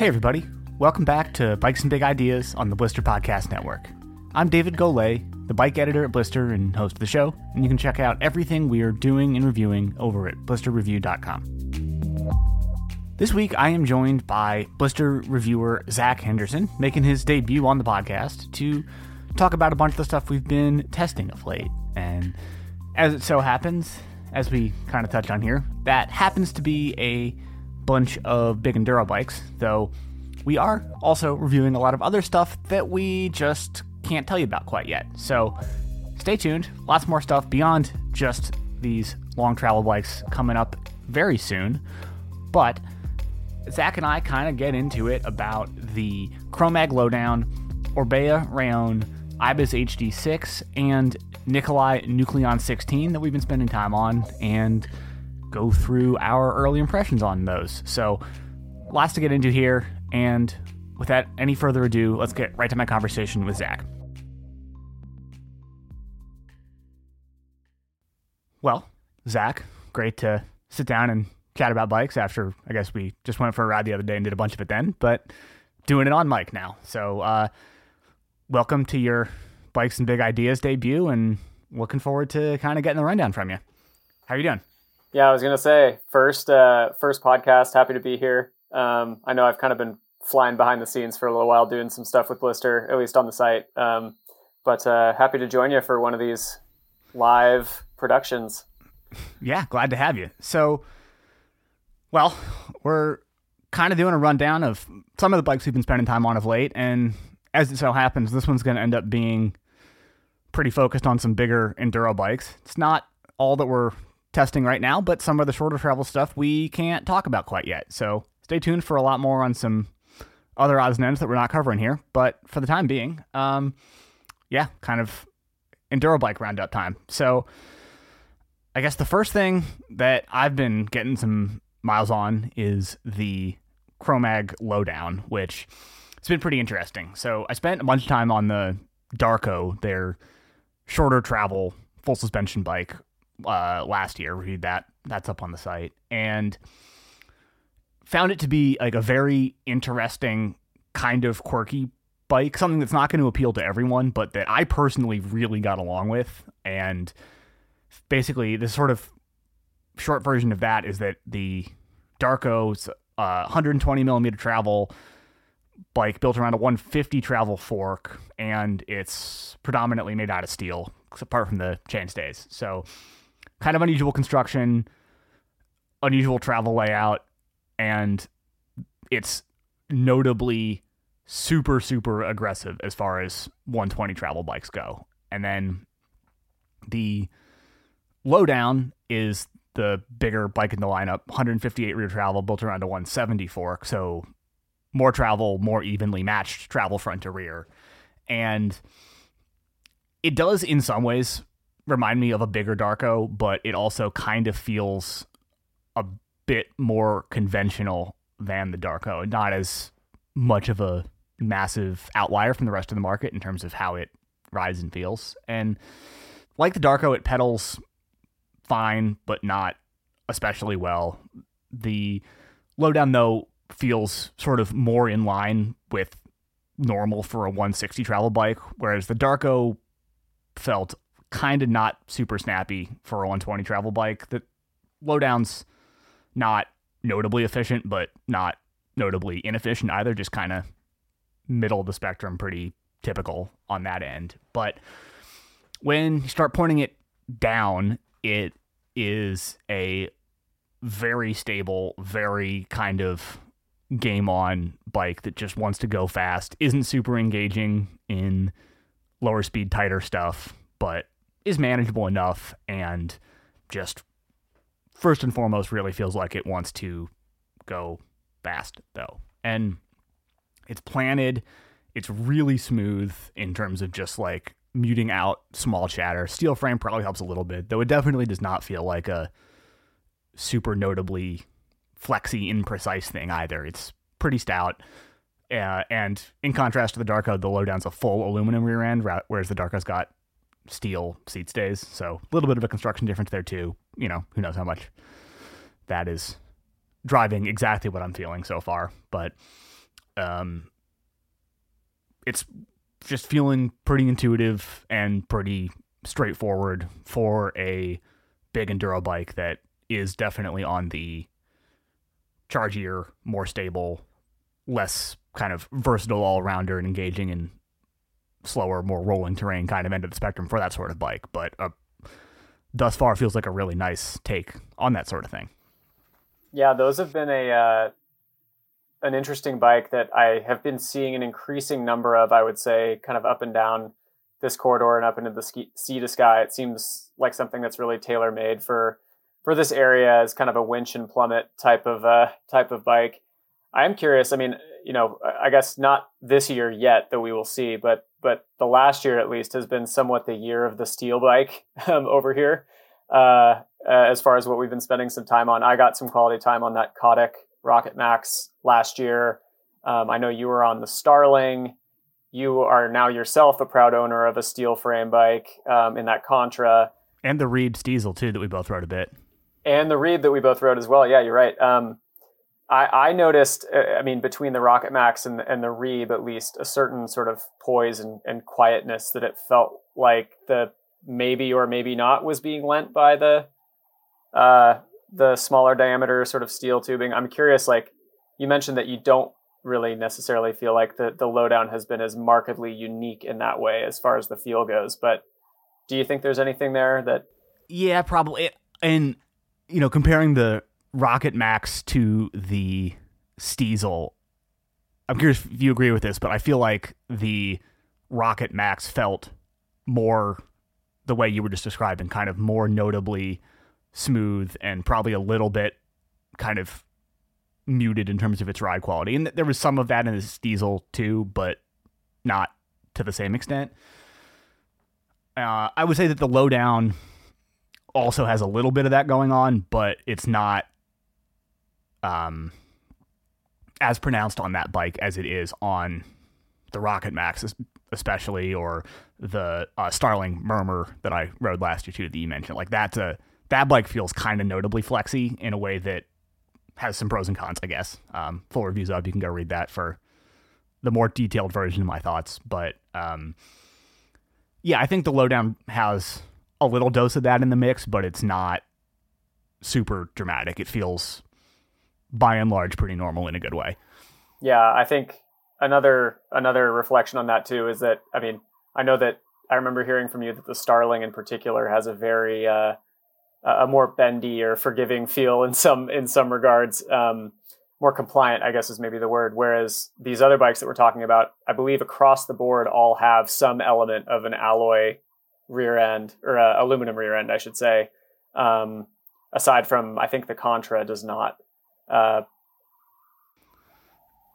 Hey, everybody. Welcome back to Bikes and Big Ideas on the Blister Podcast Network. I'm David Golay, the bike editor at Blister and host of the show, and you can check out everything we are doing and reviewing over at blisterreview.com. This week, I am joined by Blister reviewer Zack Henderson, making his debut on the podcast to talk about a bunch of the stuff we've been testing of late. And as it so happens, as we kind of touched on here, that happens to be a bunch of big enduro bikes, though we are also reviewing a lot of other stuff that we just can't tell you about quite yet. So stay tuned. Lots more stuff beyond just these long travel bikes coming up very soon. But Zack and I kind of get into it about the Chromag Lowdown, Orbea Rallon, Ibis HD6, and Nicolai Nucleon 16 that we've been spending time on, and go through our early impressions on those. So, lots to get into here. And without any further ado, let's get right to my conversation with Zack. Well, Zack, great to sit down and chat about bikes after I guess we just went for a ride the other day and did a bunch of it then, but doing it on mic now. So, uh, welcome to your Bikes and Big Ideas debut and looking forward to kind of getting the rundown from you. How are you doing? Yeah, I was gonna say first, uh, first podcast. Happy to be here. Um, I know I've kind of been flying behind the scenes for a little while, doing some stuff with Blister, at least on the site. Um, but uh, happy to join you for one of these live productions. Yeah, glad to have you. So, well, we're kind of doing a rundown of some of the bikes we've been spending time on of late, and as it so happens, this one's going to end up being pretty focused on some bigger enduro bikes. It's not all that we're testing right now, but some of the shorter travel stuff we can't talk about quite yet. So stay tuned for a lot more on some other odds and ends that we're not covering here. But for the time being, um, yeah, kind of enduro bike roundup time. So I guess the first thing that I've been getting some miles on is the Chromag Lowdown, which it's been pretty interesting. So I spent a bunch of time on the Darko, their shorter travel full suspension bike uh, last year. Reviewed that. That's up on the site and found it to be like a very interesting kind of quirky bike, something that's not going to appeal to everyone, but that I personally really got along with. And basically, the sort of short version of that is that the Darko's uh, 120 millimeter travel bike built around a 150 travel fork, and it's predominantly made out of steel, apart from the chain stays. So, kind of unusual construction, unusual travel layout, and it's notably super super aggressive as far as 120 travel bikes go. And then the lowdown is the bigger bike in the lineup, 158 rear travel built around a 170 fork, so more travel, more evenly matched travel front to rear. And it does in some ways remind me of a bigger Darko, but it also kind of feels a bit more conventional than the Darko, not as much of a massive outlier from the rest of the market in terms of how it rides and feels. And like the Darko, it pedals fine, but not especially well. The lowdown, though, feels sort of more in line with normal for a 160 travel bike, whereas the Darko felt kind of not super snappy for a 120 travel bike. The lowdown's not notably efficient, but not notably inefficient either, just kind of middle of the spectrum, pretty typical on that end. But when you start pointing it down, it is a very stable, very kind of game on bike that just wants to go fast, isn't super engaging in lower speed, tighter stuff, but is manageable enough and just first and foremost really feels like it wants to go fast though. And it's planted, it's really smooth in terms of just like muting out small chatter. Steel frame probably helps a little bit, though it definitely does not feel like a super notably flexy, imprecise thing either. It's pretty stout. Uh, and in contrast to the Darko, the lowdown's a full aluminum rear end, whereas the Darko's got steel seat stays. So a little bit of a construction difference there too. You know, who knows how much that is driving exactly what I'm feeling so far. But Um, it's just feeling pretty intuitive and pretty straightforward for a big enduro bike that is definitely on the chargier, more stable, less kind of versatile all rounder and engaging in slower, more rolling terrain kind of end of the spectrum for that sort of bike. But uh, thus far feels like a really nice take on that sort of thing. Yeah, those have been a uh, an interesting bike that I have been seeing an increasing number of. I would say, kind of up and down this corridor and up into the ski, sea to sky. It seems like something that's really tailor made for for this area as kind of a winch and plummet type of uh, type of bike. I am curious. I mean, you know, I guess not this year yet that we will see, but but the last year at least has been somewhat the year of the steel bike um, over here. Uh, uh, as far as what we've been spending some time on, I got some quality time on that Cotic Rocket Max last year. Um, I know you were on the Starling. You are now yourself a proud owner of a steel frame bike um, in that Contra. And the Reeb Steezl, too, that we both rode a bit. And the Reeb that we both rode as well. Yeah, you're right. Um, I, I, noticed, uh, I mean, between the Rocket Max and, and the Reeb, at least, a certain sort of poise and, and quietness that it felt like the maybe or maybe not was being lent by the uh, the smaller diameter sort of steel tubing. I'm curious, like you mentioned that you don't really necessarily feel like the the lowdown has been as markedly unique in that way as far as the feel goes. But do you think there's anything there that? Yeah, probably. And you know, comparing the Rocket Max to the Steezl, I'm curious if you agree with this, but I feel like the Rocket Max felt more the way you were just describing, kind of more notably smooth and probably a little bit kind of muted in terms of its ride quality. And there was some of that in this Steezl too, but not to the same extent. Uh, I would say that the lowdown also has a little bit of that going on, but it's not um, as pronounced on that bike as it is on the Rocket Max, especially, or the uh, Starling Murmur that I rode last year too that you mentioned. Like that's a that bike feels kind of notably flexy in a way that has some pros and cons, I guess. Um, full reviews up, you can go read that for the more detailed version of my thoughts. But um, yeah, I think the lowdown has a little dose of that in the mix, but it's not super dramatic. It feels by and large pretty normal in a good way. Yeah, I think another another reflection on that too is that I mean I know that I remember hearing from you that the Starling in particular has a very uh, a more bendy or forgiving feel in some in some regards. Um, more compliant, I guess, is maybe the word. Whereas these other bikes that we're talking about, I believe across the board, all have some element of an alloy rear end or uh, aluminum rear end, I should say. Um, aside from, I think the Contra does not. Uh,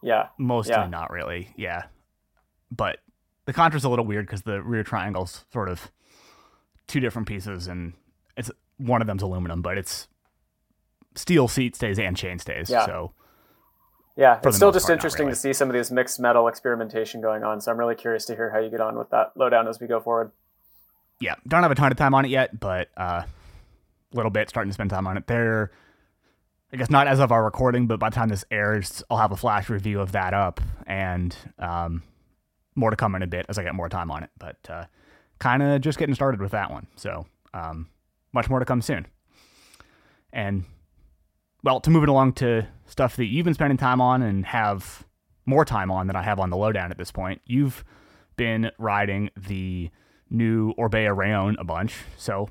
yeah, mostly yeah. not really. Yeah, but the Contra's a little weird because the rear triangle's sort of two different pieces, and it's one of them's aluminum, but it's steel seat stays and chain stays. Yeah. So yeah, it's still just part, interesting really. to see some of these mixed metal experimentation going on. So I'm really curious to hear how you get on with that lowdown as we go forward. Yeah, don't have a ton of time on it yet, but a uh, little bit starting to spend time on it. There, I guess not as of our recording, but by the time this airs, I'll have a flash review of that up, and um, more to come in a bit as I get more time on it. But uh, kind of just getting started with that one. So um, much more to come soon. And well, to move it along to stuff that you've been spending time on and have more time on than I have on the lowdown at this point, you've been riding the new Orbea Rallon a bunch. So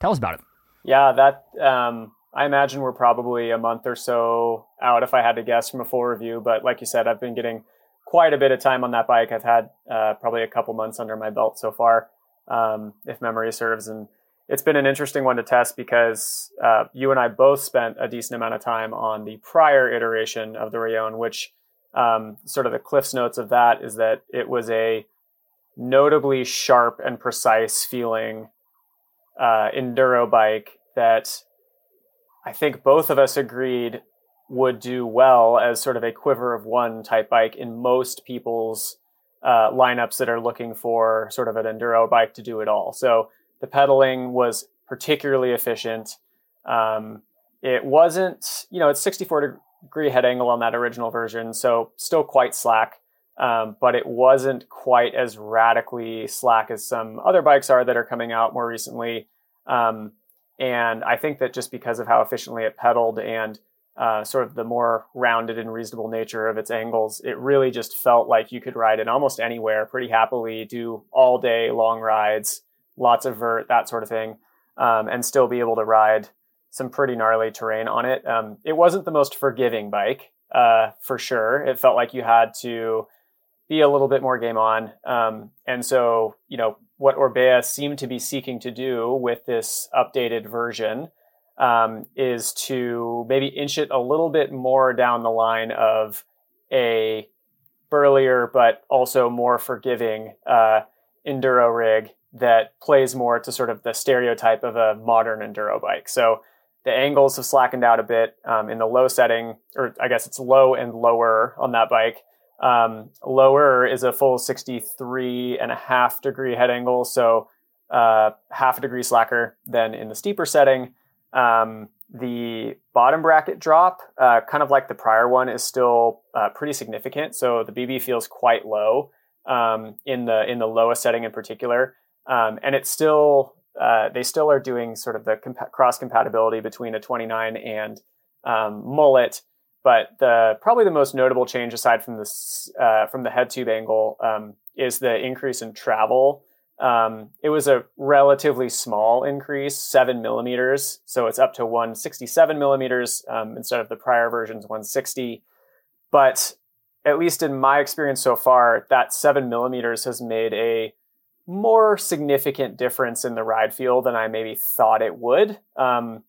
tell us about it. Yeah, that um, I imagine we're probably a month or so out if I had to guess from a full review. But like you said, I've been getting quite a bit of time on that bike. I've had uh, probably a couple months under my belt so far, um, if memory serves. And it's been an interesting one to test because uh, you and I both spent a decent amount of time on the prior iteration of the Rallon, which um, sort of the cliffs notes of that is that it was a notably sharp and precise feeling uh, enduro bike that I think both of us agreed would do well as sort of a quiver of one type bike in most people's uh, lineups that are looking for sort of an enduro bike to do it all. So the pedaling was particularly efficient. Um, it wasn't, you know, it's 64 degree head angle on that original version, so still quite slack. Um, but it wasn't quite as radically slack as some other bikes are that are coming out more recently. Um, and I think that just because of how efficiently it pedaled and uh, sort of the more rounded and reasonable nature of its angles, it really just felt like you could ride it almost anywhere pretty happily, do all day long rides, lots of vert, that sort of thing, um, and still be able to ride some pretty gnarly terrain on it. Um, it wasn't the most forgiving bike, uh, for sure. It felt like you had to be a little bit more game on. Um, and so, you know, what Orbea seemed to be seeking to do with this updated version um, is to maybe inch it a little bit more down the line of a burlier but also more forgiving uh, enduro rig that plays more to sort of the stereotype of a modern enduro bike. So the angles have slackened out a bit um, in the low setting, or I guess it's low and lower on that bike. Um, lower is a full 63 and a half degree head angle, so uh, half a degree slacker than in the steeper setting. Um, the bottom bracket drop, uh, kind of like the prior one, is still uh, pretty significant. So the BB feels quite low um, in the in the lowest setting in particular, um, and it's still uh, they still are doing sort of the cross compatibility between a 29 and um, mullet. But the probably the most notable change, aside from this uh, from the head tube angle, um, is the increase in travel. Um, it was a relatively small increase, seven millimeters, so it's up to 167 millimeters um, instead of the prior version's 160. But at least in my experience so far, that seven millimeters has made a more significant difference in the ride feel than I maybe thought it would. Um,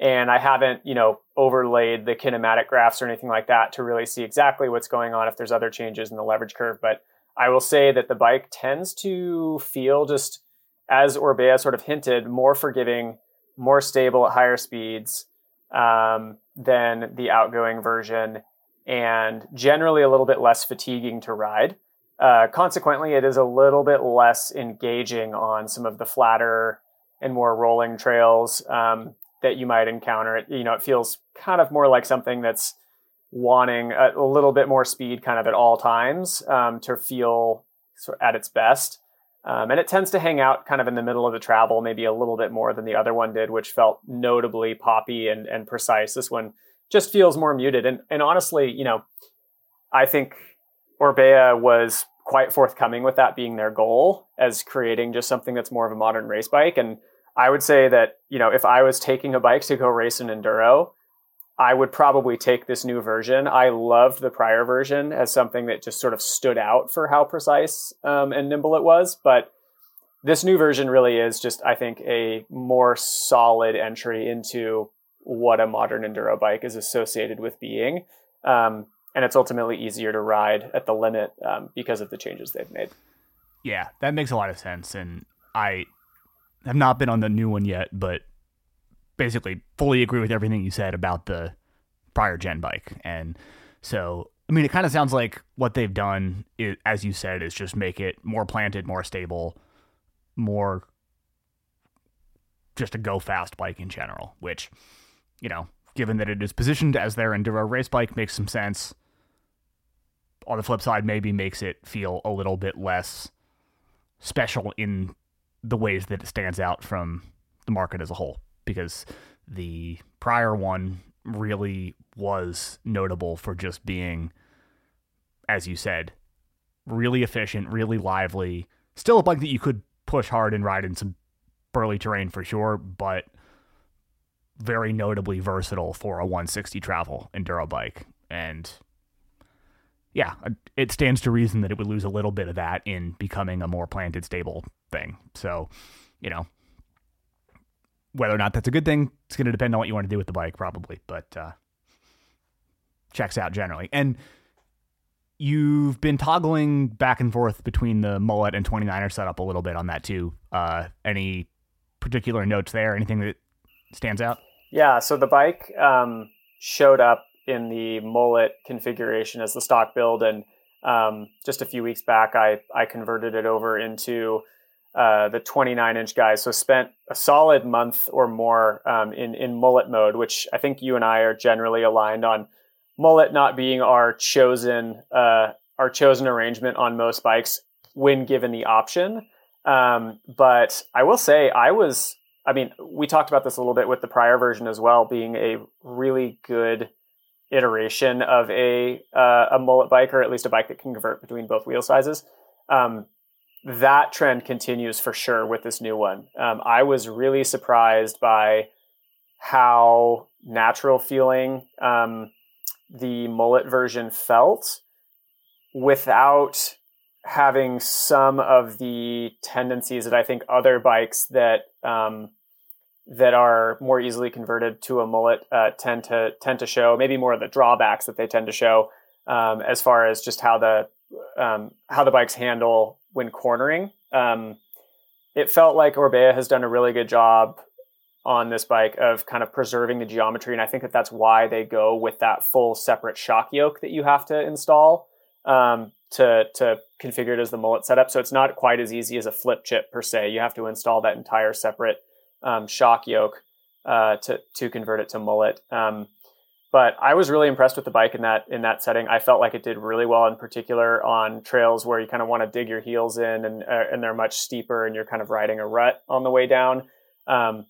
and I haven't, you know, overlaid the kinematic graphs or anything like that to really see exactly what's going on if there's other changes in the leverage curve. But I will say that the bike tends to feel just, as Orbea sort of hinted, more forgiving, more stable at higher speeds um, than the outgoing version, and generally a little bit less fatiguing to ride. Uh, consequently, it is a little bit less engaging on some of the flatter and more rolling trails um, that you might encounter. It, you know, it feels kind of more like something that's wanting a, a little bit more speed kind of at all times um, to feel at its best. Um, and it tends to hang out kind of in the middle of the travel, maybe a little bit more than the other one did, which felt notably poppy and, and precise. This one just feels more muted. And, and honestly, you know, I think Orbea was quite forthcoming with that being their goal as creating just something that's more of a modern race bike. And I would say that, you know, if I was taking a bike to go race an enduro, I would probably take this new version. I loved the prior version as something that just sort of stood out for how precise um, and nimble it was. But this new version really is just, I think, a more solid entry into what a modern enduro bike is associated with being. Um, and it's ultimately easier to ride at the limit um, because of the changes they've made. Yeah, that makes a lot of sense, and I have not been on the new one yet, but basically fully agree with everything you said about the prior gen bike, and so I mean, it kind of sounds like what they've done, is, as you said, is just make it more planted, more stable, more just a go fast bike in general, which, you know, given that it is positioned as their enduro race bike, makes some sense. On the flip side, maybe makes it feel a little bit less special in the ways that it stands out from the market as a whole. Because the prior one really was notable for just being, as you said, really efficient, really lively. Still a bike that you could push hard and ride in some burly terrain for sure, but very notably versatile for a 160 travel enduro bike. And yeah, uh, it stands to reason that it would lose a little bit of that in becoming a more planted, stable thing. So, you know, whether or not that's a good thing, it's going to depend on what you want to do with the bike, probably. But uh, checks out generally. And you've been toggling back and forth between the mullet and 29er setup a little bit on that too. Uh, any particular notes there? Anything that stands out? Yeah. So the bike um, showed up in the mullet configuration as the stock build, and um, just a few weeks back, I I converted it over into uh, the 29 inch guys. So spent a solid month or more um, in in mullet mode, which I think you and I are generally aligned on mullet not being our chosen uh, our chosen arrangement on most bikes when given the option. Um, but I will say I was I mean, we talked about this a little bit with the prior version as well, being a really good iteration of a uh, a mullet bike, or at least a bike that can convert between both wheel sizes. Um, that trend continues for sure with this new one. Um, I was really surprised by how natural feeling um, the mullet version felt without having some of the tendencies that I think other bikes that um, that are more easily converted to a mullet uh, tend to tend to show. Maybe more of the drawbacks that they tend to show um, as far as just how the um, how the bikes handle when cornering. Um, it felt like Orbea has done a really good job on this bike of kind of preserving the geometry, and I think that that's why they go with that full separate shock yoke that you have to install um, to to configure it as the mullet setup. So it's not quite as easy as a flip chip per se. You have to install that entire separate um, shock yoke uh, to to convert it to mullet. Um, but I was really impressed with the bike in that in that setting. I felt like it did really well, in particular on trails where you kind of want to dig your heels in, and uh, and they're much steeper, and you're kind of riding a rut on the way down. Um,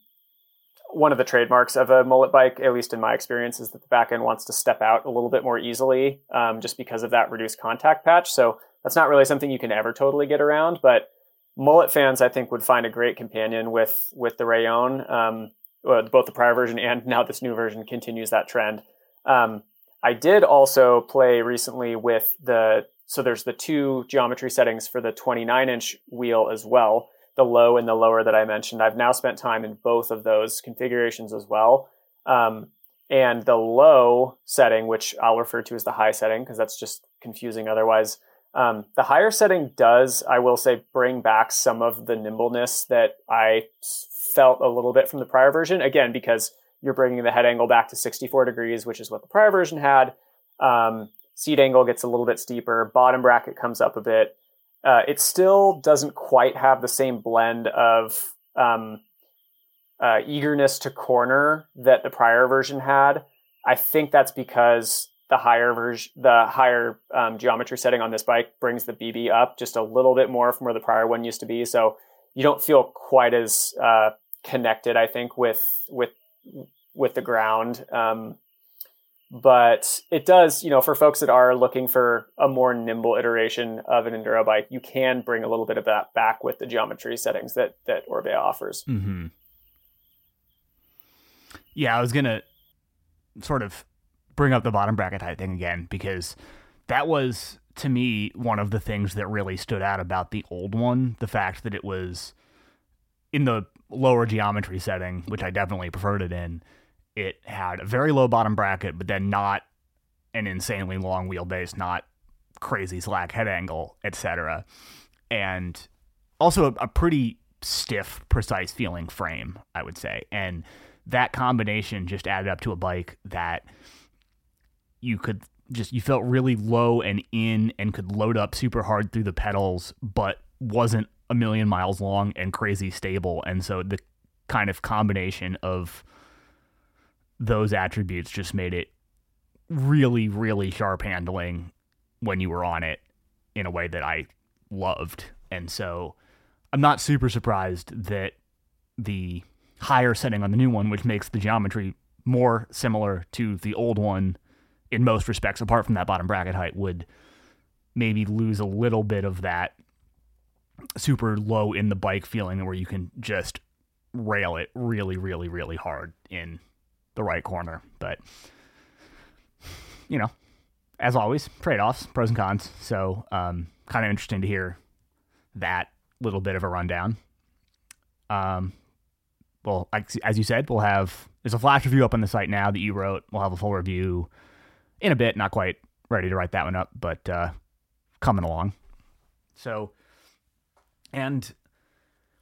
one of the trademarks of a mullet bike, at least in my experience, is that the back end wants to step out a little bit more easily, um, just because of that reduced contact patch. So that's not really something you can ever totally get around. But mullet fans, I think, would find a great companion with with the rallon. Um, both the prior version and now this new version continues that trend. Um, I did also play recently with the so there's the two geometry settings for the 29 inch wheel as well the low and the lower that I mentioned. I've now spent time in both of those configurations as well. Um, and the low setting, which I'll refer to as the high setting because that's just confusing otherwise. Um, the higher setting does, I will say, bring back some of the nimbleness that I felt a little bit from the prior version. Again, because you're bringing the head angle back to 64 degrees, which is what the prior version had. Um, seat angle gets a little bit steeper, bottom bracket comes up a bit. Uh, it still doesn't quite have the same blend of um, uh, eagerness to corner that the prior version had. I think that's because the higher version, the higher um, geometry setting on this bike brings the BB up just a little bit more from where the prior one used to be. So you don't feel quite as uh, connected, I think, with with with the ground. Um, but it does, you know, for folks that are looking for a more nimble iteration of an enduro bike, you can bring a little bit of that back with the geometry settings that that Orbea offers. Mm-hmm. Yeah, I was gonna sort of bring up the bottom bracket type thing again because that was to me one of the things that really stood out about the old one. The fact that it was in the lower geometry setting, which I definitely preferred it in it had a very low bottom bracket, but then not an insanely long wheelbase, not crazy slack head angle, etc. And also a, a, pretty stiff, precise feeling frame, I would say. And that combination just added up to a bike that you could just you felt really low and in and could load up super hard through the pedals, but wasn't a million miles long and crazy stable. And so the kind of combination of those attributes just made it really, really sharp handling when you were on it in a way that I loved. And so I'm not super surprised that the higher setting on the new one, which makes the geometry more similar to the old one in most respects, apart from that bottom bracket height, would maybe lose a little bit of that super low in the bike feeling where you can just rail it really, really, really hard in the right corner. But you know, as always, trade offs, pros and cons. So um, kind of interesting to hear that little bit of a rundown. Um, well, as you said, we'll have there's a flash review up on the site now that you wrote. We'll have a full review in a bit. Not quite ready to write that one up, but uh, coming along. So, and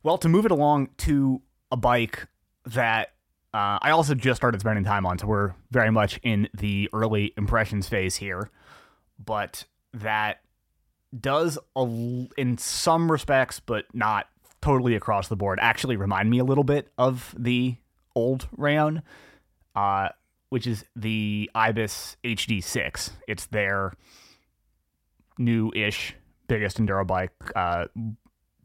well, to move it along to a bike that uh, I also just started spending time on, so we're very much in the early impressions phase here. But that does, a, in some respects, but not totally across the board, actually remind me a little bit of the old Rallon. Uh, which is the Ibis HD6. It's their new-ish biggest enduro bike, uh,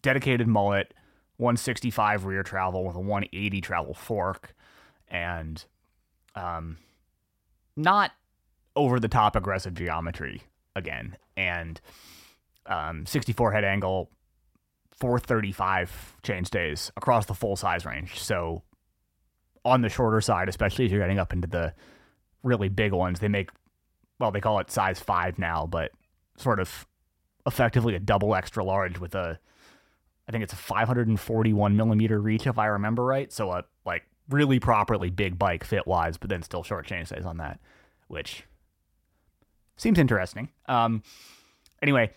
dedicated mullet, 165 rear travel with a 180 travel fork, and um, not over the top aggressive geometry again, and um, 64 head angle, 435 chainstays across the full size range. So on the shorter side, especially as you're getting up into the really big ones, they make well, they call it size five now, but sort of effectively a double extra large with a I think it's a 541 millimeter reach if I remember right. So a like really properly big bike fit wise, but then still short chainstays on that, which seems interesting. Um, anyway,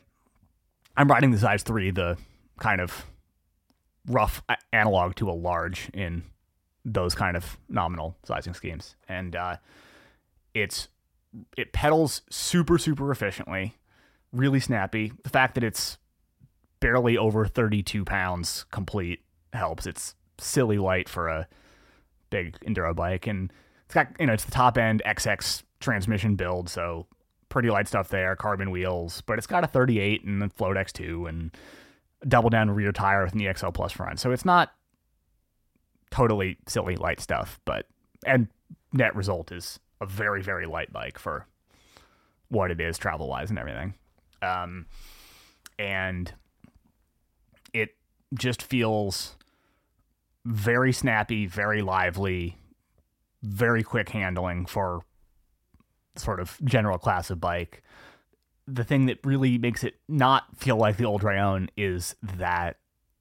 I'm riding the size three, the kind of rough analog to a large in those kind of nominal sizing schemes, and uh, it's it pedals super super efficiently, really snappy. The fact that it's barely over 32 pounds complete helps. It's silly light for a big enduro bike, and it's got you know it's the top end XX transmission build, so pretty light stuff there, carbon wheels, but it's got a 38 and a Float X2 and double down rear tire with an EXO Plus front. So it's not totally silly light stuff, but and net result is a very very light bike for what it is travel wise and everything. Um, and it just feels very snappy, very lively, very quick handling for sort of general class of bike. The thing that really makes it not feel like the old Rallon is that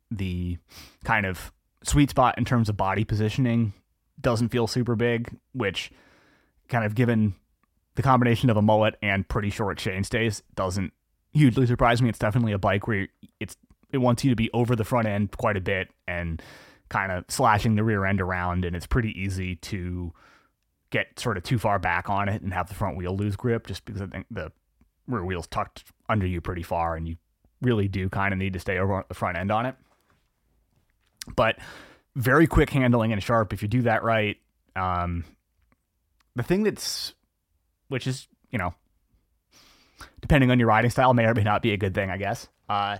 the kind of sweet spot in terms of body positioning doesn't feel super big, which kind of given the combination of a mullet and pretty short chainstays doesn't hugely surprise me. It's definitely a bike where it's it wants you to be over the front end quite a bit and kind of slashing the rear end around, and it's pretty easy to get sort of too far back on it and have the front wheel lose grip just because I think the rear wheel's tucked under you pretty far and you really do kind of need to stay over the front end on it. But very quick handling and sharp if you do that right. Um, the thing that's, which is, you know, depending on your riding style, may or may not be a good thing, I guess. Uh,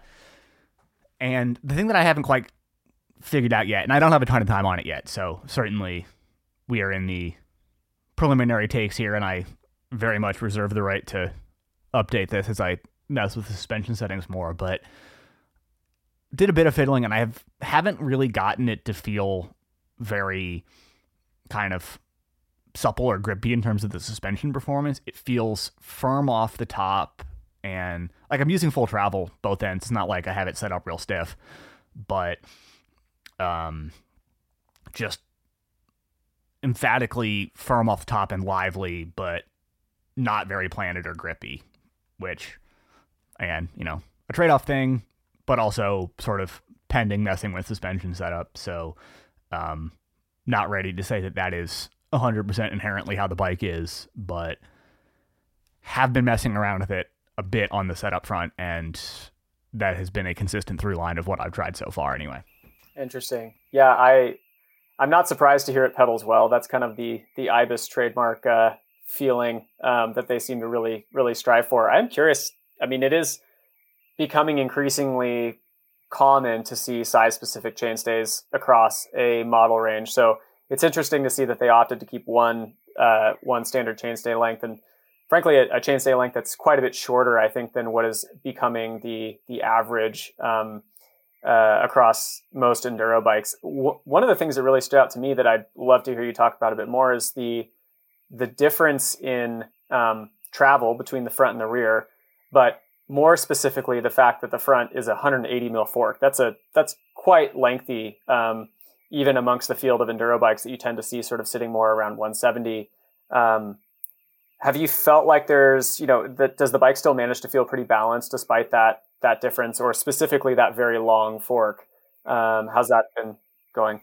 and the thing that I haven't quite figured out yet, and I don't have a ton of time on it yet, so certainly we are in the preliminary takes here, and I very much reserve the right to update this as I mess with the suspension settings more. But did a bit of fiddling, and I have haven't really gotten it to feel very kind of supple or grippy in terms of the suspension performance. It feels firm off the top, and like I'm using full travel both ends. It's not like I have it set up real stiff, but um, just emphatically firm off the top and lively, but not very planted or grippy, which, again, you know, a trade off thing, but also sort of pending messing with suspension setup. So, um, not ready to say that that is 100% inherently how the bike is, but have been messing around with it a bit on the setup front, and that has been a consistent through line of what I've tried so far, anyway. Interesting. Yeah, I I'm not surprised to hear it pedals well. That's kind of the the ibis trademark uh, feeling um, that they seem to really really strive for. I'm curious. I mean, it is becoming increasingly common to see size specific chainstays across a model range. So it's interesting to see that they opted to keep one uh, one standard chainstay length and frankly a, a, chainstay length that's quite a bit shorter, I think, than what is becoming the the average. Um, uh, across most enduro bikes. W- one of the things that really stood out to me that I'd love to hear you talk about a bit more is the the difference in um, travel between the front and the rear, but more specifically the fact that the front is a 180 mil fork. That's a that's quite lengthy, um, even amongst the field of enduro bikes that you tend to see sort of sitting more around 170. Um, have you felt like there's you know that does the bike still manage to feel pretty balanced despite that that difference, or specifically that very long fork. Um, how's that been going?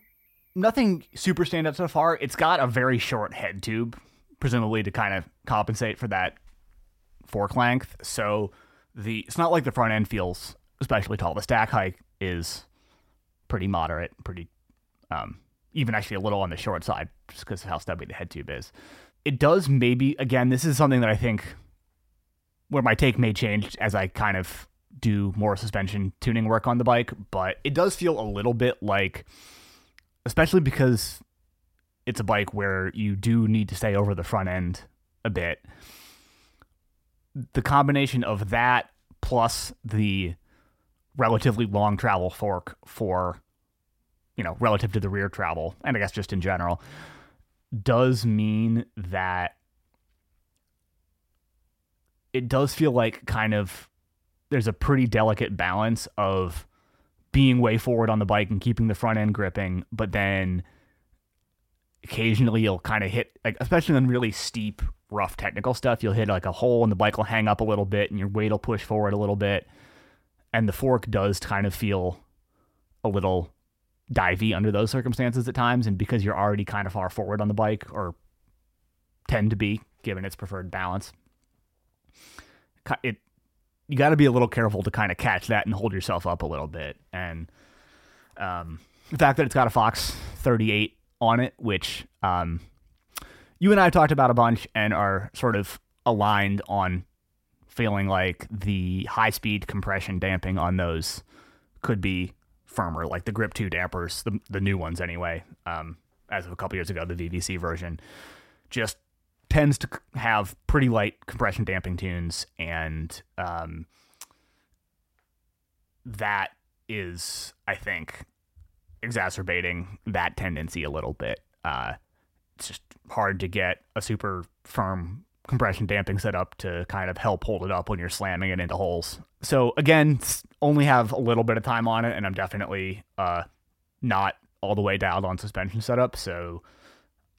Nothing super standout so far. It's got a very short head tube, presumably to kind of compensate for that fork length. So the it's not like the front end feels especially tall. The stack height is pretty moderate, pretty um, even actually a little on the short side, just because of how stubby the head tube is. it does maybe again. This is something that I think where my take may change as I kind of do more suspension tuning work on the bike, but it does feel a little bit like, especially because it's a bike where you do need to stay over the front end a bit. The combination of that plus the relatively long travel fork for, you know, relative to the rear travel, and I guess just in general, does mean that it does feel like kind of there's a pretty delicate balance of being way forward on the bike and keeping the front end gripping, but then occasionally you'll kind of hit like especially on really steep rough technical stuff. You'll hit like a hole and the bike will hang up a little bit and your weight will push forward a little bit. And the fork does kind of feel a little divey under those circumstances at times. And because you're already kind of far forward on the bike or tend to be given its preferred balance it you got to be a little careful to kind of catch that and hold yourself up a little bit. And um, the fact that it's got a fox 38 on it which um, you and i have talked about a bunch and are sort of aligned on feeling like the high speed compression damping on those could be firmer, like the Grip 2 dampers, the, the new ones anyway, um, as of a couple years ago, the VVC version, just tends to have pretty light compression damping tunes, and um, that is, I think, exacerbating that tendency a little bit. Uh, it's just hard to get a super firm compression damping setup to kind of help hold it up when you're slamming it into holes. So again, only have a little bit of time on it, and I'm definitely uh, not all the way dialed on suspension setup. So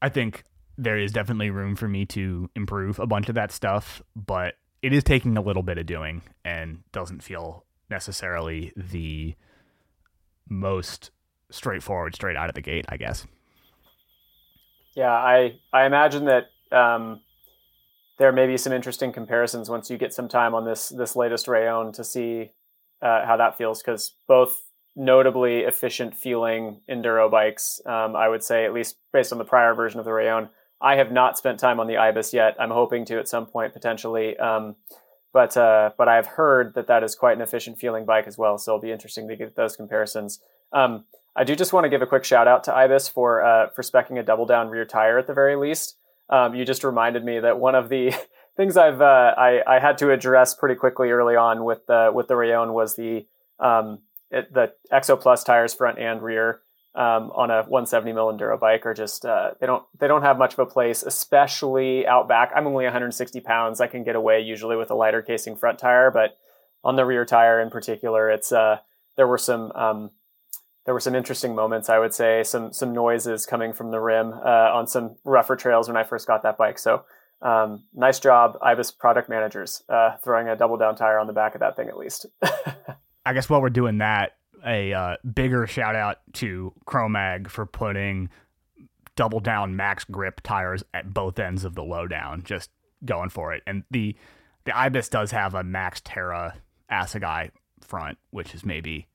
I think there is definitely room for me to improve a bunch of that stuff, but it is taking a little bit of doing and doesn't feel necessarily the most straightforward straight out of the gate, I guess. Yeah, I I imagine that um, there may be some interesting comparisons once you get some time on this this latest Rallon to see uh, how that feels because both notably efficient feeling enduro bikes. Um, I would say at least based on the prior version of the Rallon. I have not spent time on the Ibis yet. I'm hoping to at some point potentially. Um, but uh, but I've heard that that is quite an efficient feeling bike as well. So it'll be interesting to get those comparisons. Um, I do just want to give a quick shout out to Ibis for uh, for specking a double down rear tire at the very least um, you just reminded me that one of the things I've uh, I, I had to address pretty quickly early on with the with the Rallon was the um, it, the Exo Plus tires front and rear um, on a 170 mil enduro bike are just uh, they don't they don't have much of a place, especially out back. I'm only 160 pounds. I can get away usually with a lighter casing front tire, but on the rear tire in particular, it's uh, there were some um, there were some interesting moments, I would say, some some noises coming from the rim uh, on some rougher trails when I first got that bike. So um, nice job, Ibis product managers, uh, throwing a double down tire on the back of that thing at least. I guess while we're doing that, a uh, bigger shout out to Chromag for putting double down MaxxGrip tires at both ends of the lowdown, just going for it. And the the Ibis does have a MaxxTerra Assegai front, which is maybe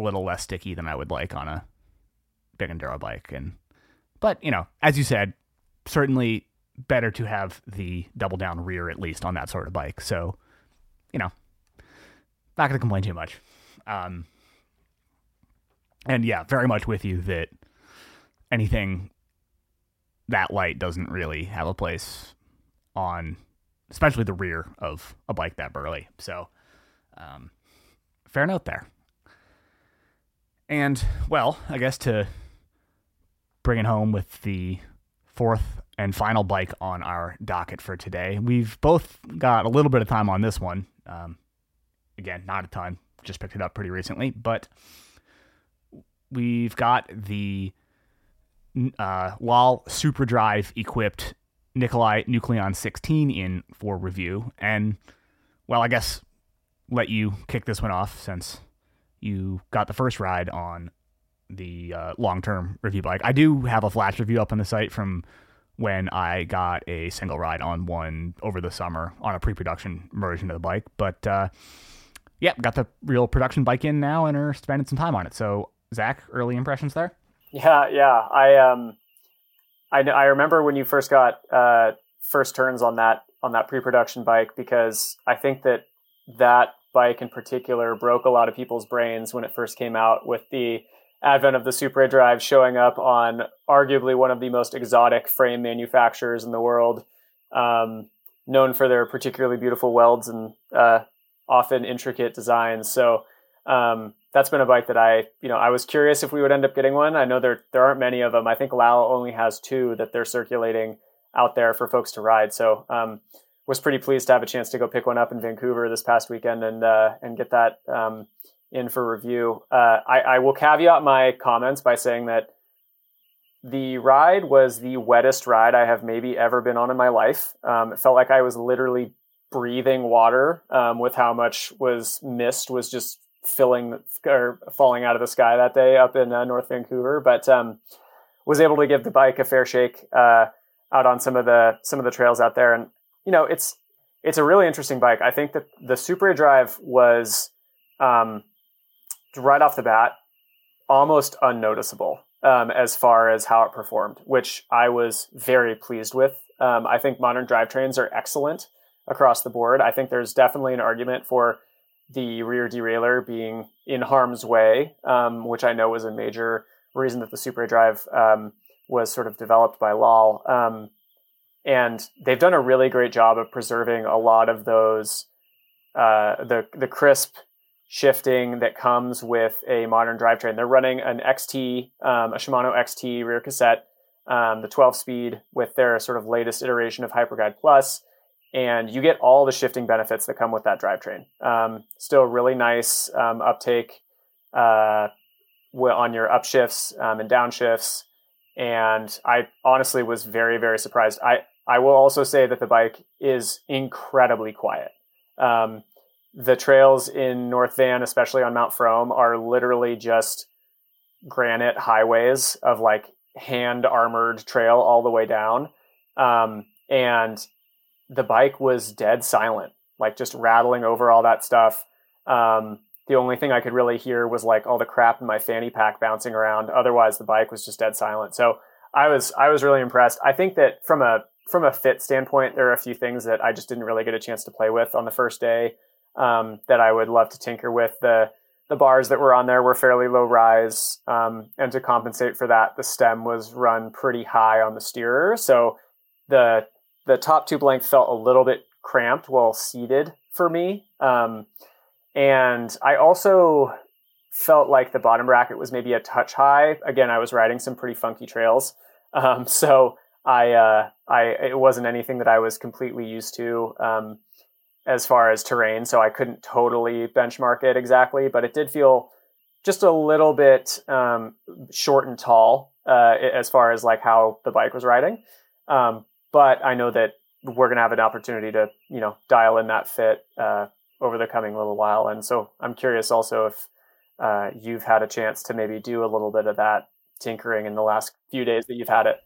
a little less sticky than I would like on a big enduro bike. And but you know, as you said, certainly better to have the double down rear at least on that sort of bike. So, you know, not going to complain too much. Um, and yeah, very much with you that anything that light doesn't really have a place on, especially the rear of a bike that burly. So, um, fair note there. And, well, I guess to bring it home with the fourth and final bike on our docket for today, we've both got a little bit of time on this one. Um, again, not a ton, just picked it up pretty recently, but we've got the uh, Lal Supre Drive equipped Nicolai Nucleon 16 in for review. And, well, I guess let you kick this one off since you got the first ride on the uh, long term review bike. I do have a flash review up on the site from when I got a single ride on one over the summer on a pre production version of the bike. But uh, yeah, got the real production bike in now and are spending some time on it. So, Zack, early impressions there? Yeah, yeah. I um, I I remember when you first got uh, first turns on that on that pre-production bike because I think that that bike in particular broke a lot of people's brains when it first came out with the advent of the Supre drive showing up on arguably one of the most exotic frame manufacturers in the world, um, known for their particularly beautiful welds and uh, often intricate designs. So um, that's been a bike that I, you know, I was curious if we would end up getting one. I know there there aren't many of them. I think Lal only has two that they're circulating out there for folks to ride. So um, was pretty pleased to have a chance to go pick one up in Vancouver this past weekend and uh, and get that um, in for review. Uh, I, I will caveat my comments by saying that the ride was the wettest ride I have maybe ever been on in my life. Um, it felt like I was literally breathing water um, with how much was mist was just filling or falling out of the sky that day up in uh, North Vancouver. But um, was able to give the bike a fair shake uh, out on some of the some of the trails out there, and you know it's it's a really interesting bike. I think that the Supre Drive was um, right off the bat almost unnoticeable um, as far as how it performed, which I was very pleased with. Um, I think modern drivetrains are excellent across the board. I think there's definitely an argument for the rear derailleur being in harm's way, um, which I know was a major reason that the Supre Drive um, was sort of developed by Lal. Um, and they've done a really great job of preserving a lot of those uh, the the crisp shifting that comes with a modern drivetrain. They're running an XT, um, a Shimano XT rear cassette, um, the 12 speed with their sort of latest iteration of Hyperglide Plus, and you get all the shifting benefits that come with that drivetrain. Um, still really nice um, uptake uh, on your upshifts um, and downshifts. And I honestly was very, very surprised. I, I will also say that the bike is incredibly quiet. Um, the trails in North Van, especially on Mount Fromme, are literally just granite highways of like hand armored trail all the way down. Um, and the bike was dead silent, like just rattling over all that stuff. Um, the only thing I could really hear was like all the crap in my fanny pack bouncing around. Otherwise, the bike was just dead silent. So I was I was really impressed. I think that from a from a fit standpoint, there are a few things that I just didn't really get a chance to play with on the first day um, that I would love to tinker with. The the bars that were on there were fairly low rise, um, and to compensate for that, the stem was run pretty high on the steerer. So the the top tube length felt a little bit cramped while seated for me. Um, and I also felt like the bottom bracket was maybe a touch high. Again, I was riding some pretty funky trails. Um, so I, uh, I, it wasn't anything that I was completely used to. Um, as far as terrain, so I couldn't totally benchmark it exactly, but it did feel just a little bit um, short and tall uh, as far as like how the bike was riding. Um, but I know that we're going to have an opportunity to you know dial in that fit uh, over the coming little while, and so I'm curious also if uh, you've had a chance to maybe do a little bit of that tinkering in the last few days that you've had it.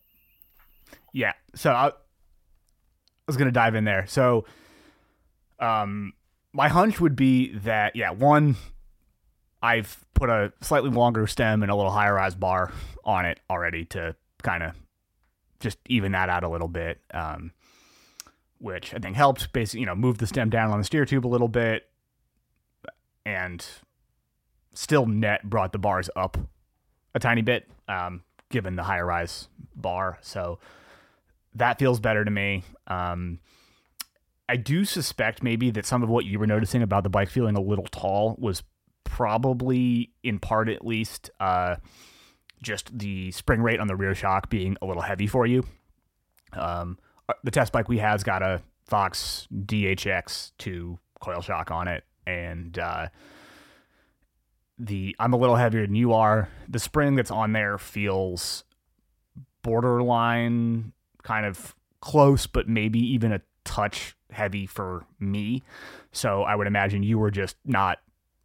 Yeah, so I, I was going to dive in there. So um, my hunch would be that yeah, one, I've put a slightly longer stem and a little higher rise bar on it already to kind of just even that out a little bit, um, which I think helped. Basically, you know, move the stem down on the steer tube a little bit, and still net brought the bars up a tiny bit, um, given the higher rise bar. So that feels better to me. Um, I do suspect maybe that some of what you were noticing about the bike feeling a little tall was probably, in part at least, uh, just the spring rate on the rear shock being a little heavy for you. Um, uh, the test bike we have's got a Fox DHX 2 coil shock on it, and uh, the I'm a little heavier than you are. The spring that's on there feels borderline, kind of close, but maybe even a touch heavy for me. So I would imagine you were just not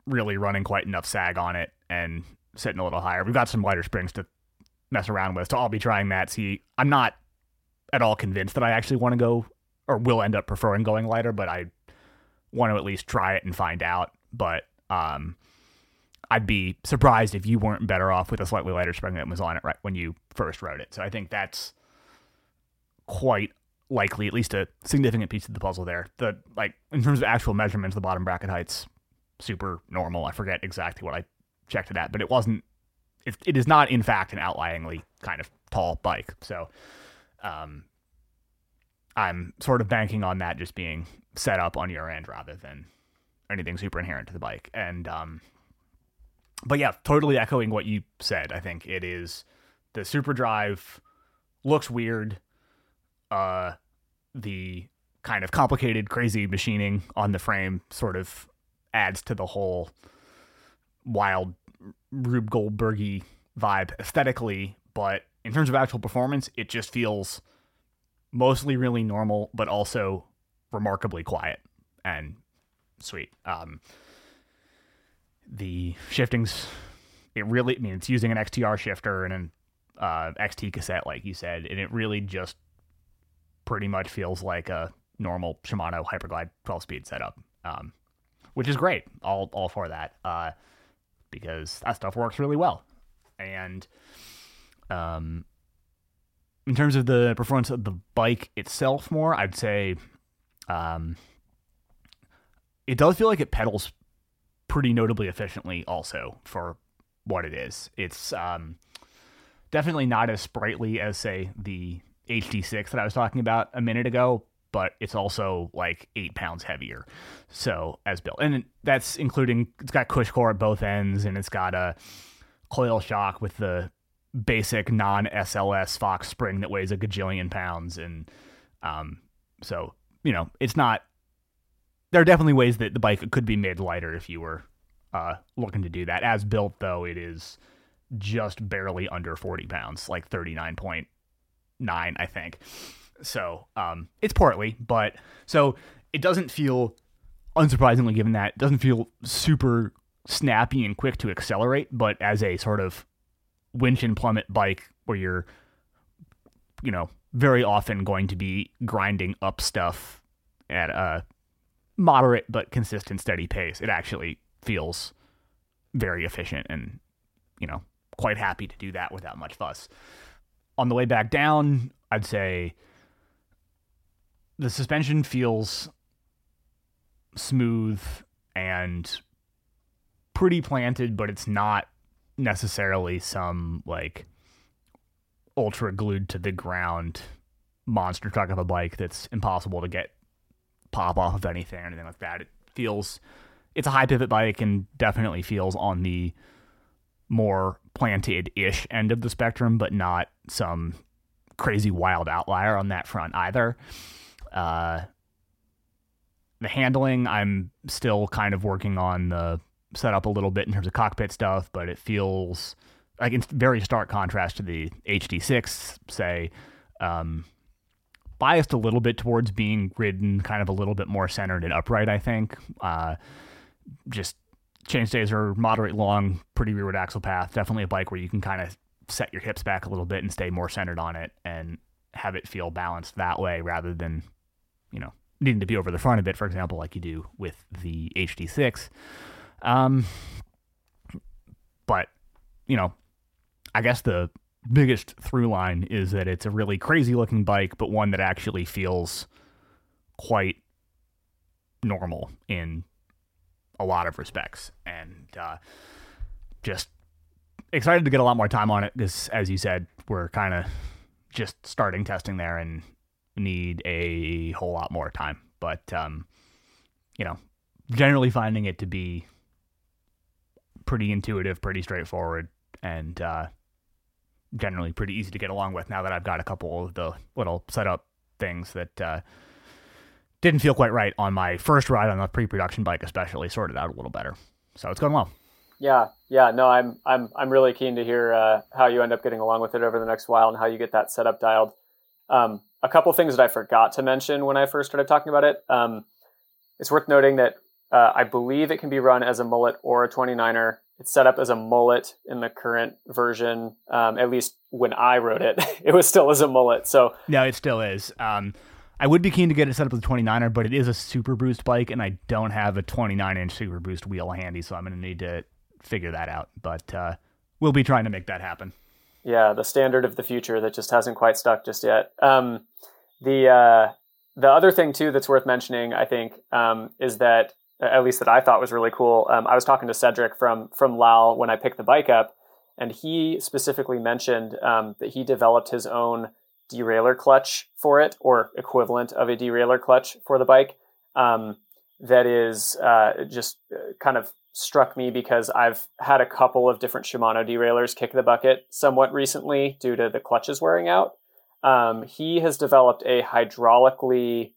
really running quite enough sag on it and sitting a little higher. We've got some lighter springs to mess around with, so I'll be trying that. See, I'm not at all convinced that I actually want to go or will end up preferring going lighter, but I want to at least try it and find out. But um, I'd be surprised if you weren't better off with a slightly lighter spring that was on it right when you first rode it. So I think that's quite likely at least a significant piece of the puzzle there. The like in terms of actual measurements, the bottom bracket heights super normal. I forget exactly what I checked it at, but it wasn't. It, it is not in fact an outlyingly kind of tall bike. So, um, I'm sort of banking on that just being set up on your end rather than anything super inherent to the bike. And um, but yeah, totally echoing what you said. I think it is the Supre drive looks weird. Uh, the kind of complicated, crazy machining on the frame sort of adds to the whole wild Rube Goldbergy vibe aesthetically, but in terms of actual performance, it just feels mostly really normal, but also remarkably quiet and sweet. Um, the shiftings, it really, I mean, it's using an XTR shifter and an uh, XT cassette, like you said, and it really just pretty much feels like a normal Shimano Hyperglide 12 speed setup, um, which is great. All, all for that uh, because that stuff works really well. And um, in terms of the performance of the bike itself, more, I'd say um, it does feel like it pedals pretty notably efficiently also for what it is. It's um, definitely not as sprightly as say the HD6 that I was talking about a minute ago, but it's also like eight pounds heavier. So as built, and that's including it's got CushCore at both ends, and it's got a coil shock with the basic non SLS Fox spring that weighs a gajillion pounds, and um, so you know it's not there are definitely ways that the bike could be made lighter if you were uh, looking to do that. As built, though, it is just barely under 40 pounds, like 39.9, I think. So um, it's portly, but so it doesn't feel, unsurprisingly, given that, it doesn't feel super snappy and quick to accelerate, but as a sort of winch and plummet bike where you're, you know, very often going to be grinding up stuff at a moderate but consistent, steady pace, it actually feels very efficient and, you know, quite happy to do that without much fuss. On the way back down, I'd say the suspension feels smooth and pretty planted, but it's not necessarily some like ultra glued to the ground monster truck of a bike that's impossible to get pop off of anything or anything like that. It feels it's a high pivot bike and definitely feels on the more planted ish end of the spectrum, but not some crazy wild outlier on that front either. Uh, the handling, I'm still kind of working on the setup a little bit in terms of cockpit stuff, but it feels like in very stark contrast to the HD6, say. Um, biased a little bit towards being ridden kind of a little bit more centered and upright, I think. Uh, just chainstays are moderate long, pretty rearward axle path. Definitely a bike where you can kind of set your hips back a little bit and stay more centered on it and have it feel balanced that way rather than, you know, needing to be over the front a bit, for example, like you do with the HD6. Um, but, you know, I guess the biggest through line is that it's a really crazy looking bike, but one that actually feels quite normal in a lot of respects. And uh, just excited to get a lot more time on it because, as you said, we're kind of just starting testing there and need a whole lot more time. But, um, you know, generally finding it to be pretty intuitive, pretty straightforward, and uh, generally pretty easy to get along with now that I've got a couple of the little setup things that uh, didn't feel quite right on my first ride on the pre-production bike, especially sorted out a little better. So it's going well. Yeah, yeah, no, I'm I'm I'm really keen to hear uh, how you end up getting along with it over the next while and how you get that setup dialed. Um, a couple things that I forgot to mention when I first started talking about it. Um, it's worth noting that uh, I believe it can be run as a mullet or a 29er it's set up as a mullet in the current version. Um, at least when I wrote it, it was still as a mullet. So no, it still is. Um, I would be keen to get it set up as a 29er, but it is a super boost bike, and I don't have a 29 inch super boost wheel handy, so I'm going to need to figure that out. But uh, we'll be trying to make that happen. Yeah, the standard of the future that just hasn't quite stuck just yet. Um, The uh, the other thing too that's worth mentioning, I think, um, is that at least that I thought was really cool. Um, I was talking to Cedric from from Lal when I picked the bike up, and he specifically mentioned um, that he developed his own derailleur clutch for it, or equivalent of a derailleur clutch for the bike. Um, that is uh, just uh, kind of struck me because I've had a couple of different Shimano derailleurs kick the bucket somewhat recently due to the clutches wearing out. Um, he has developed a hydraulically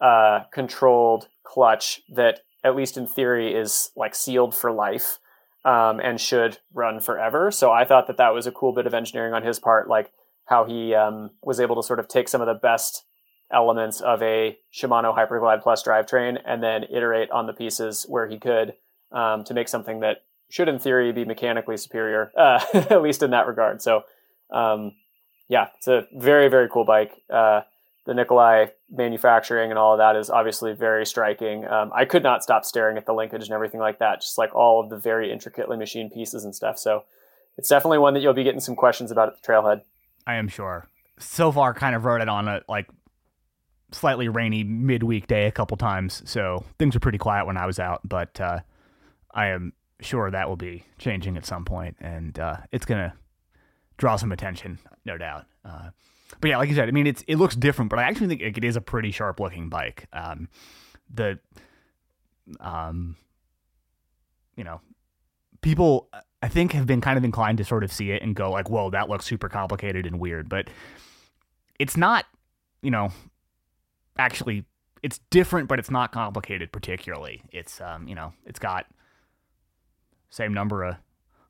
uh, controlled clutch that, at least in theory, is like sealed for life um, and should run forever. So I thought that that was a cool bit of engineering on his part, like how he um, was able to sort of take some of the best elements of a Shimano Hyperglide Plus drivetrain and then iterate on the pieces where he could um, to make something that should, in theory, be mechanically superior, uh, at least in that regard. So, um, yeah, it's a very, very cool bike. Uh, the Nicolai manufacturing and all of that is obviously very striking. Um, I could not stop staring at the linkage and everything like that, just like all of the very intricately machined pieces and stuff. So, it's definitely one that you'll be getting some questions about at the trailhead. I am sure. So far, kind of rode it on a like slightly rainy midweek day a couple times, so things were pretty quiet when I was out. But uh, I am sure that will be changing at some point, and uh, it's gonna draw some attention, no doubt. Uh, but yeah, like you said, I mean, it's it looks different, but I actually think it is a pretty sharp looking bike. Um, the, um, you know, people I think have been kind of inclined to sort of see it and go like, "Whoa, that looks super complicated and weird," but it's not. You know, actually, it's different, but it's not complicated particularly. It's um, you know, it's got same number of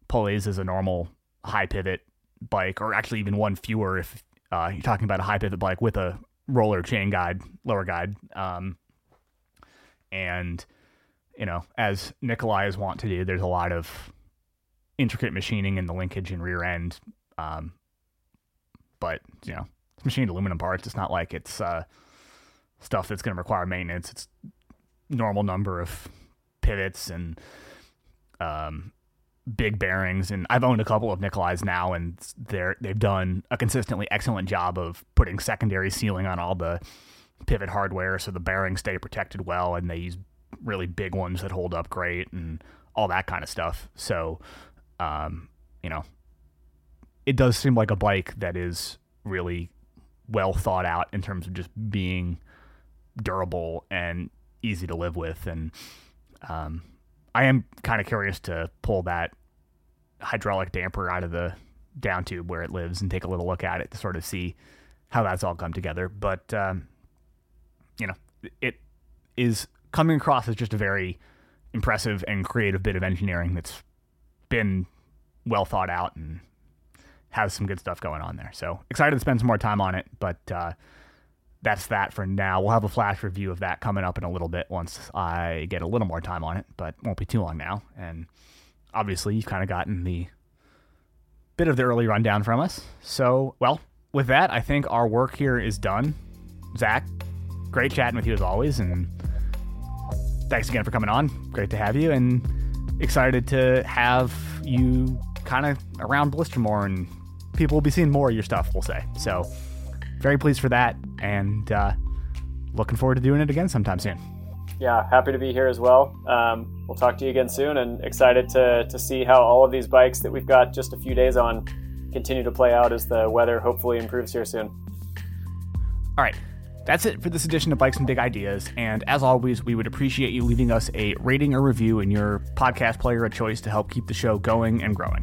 pulleys as a normal high pivot bike, or actually even one fewer if uh, you're talking about a high pivot bike with a roller chain guide, lower guide. Um, and, you know, as Nicolai is wont to do, there's a lot of intricate machining in the linkage and rear end. Um, but, you know, it's machined aluminum parts. It's not like it's uh, stuff that's going to require maintenance. It's normal number of pivots and um, big bearings, and I've owned a couple of Nicolai's now, and they're they've done a consistently excellent job of putting secondary sealing on all the pivot hardware, so the bearings stay protected well, and they use really big ones that hold up great, and all that kind of stuff. So, um, you know, it does seem like a bike that is really well thought out in terms of just being durable and easy to live with, and um, I am kind of curious to pull that hydraulic damper out of the down tube where it lives and take a little look at it to sort of see how that's all come together. But um, you know, it is coming across as just a very impressive and creative bit of engineering that's been well thought out and has some good stuff going on there. So excited to spend some more time on it, but uh, that's that for now. We'll have a flash review of that coming up in a little bit once I get a little more time on it, but won't be too long now. And obviously, you've kind of gotten the bit of the early rundown from us. So, well, with that, I think our work here is done. Zack, great chatting with you as always, and thanks again for coming on. Great to have you, and excited to have you kind of around Blister more, and people will be seeing more of your stuff. We'll say so very pleased for that, and uh, looking forward to doing it again sometime soon. Yeah, happy to be here as well. Um, we'll talk to you again soon, and excited to to see how all of these bikes that we've got just a few days on continue to play out as the weather hopefully improves here soon. All right. That's it for this edition of Bikes and Big Ideas. And as always, we would appreciate you leaving us a rating or review in your podcast player of choice to help keep the show going and growing.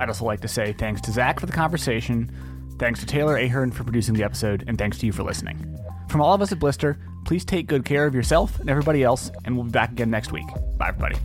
I'd also like to say thanks to Zack for the conversation, Thanks to Taylor Ahern for producing the episode, and thanks to you for listening. From all of us at Blister, please take good care of yourself and everybody else, and we'll be back again next week. Bye, everybody.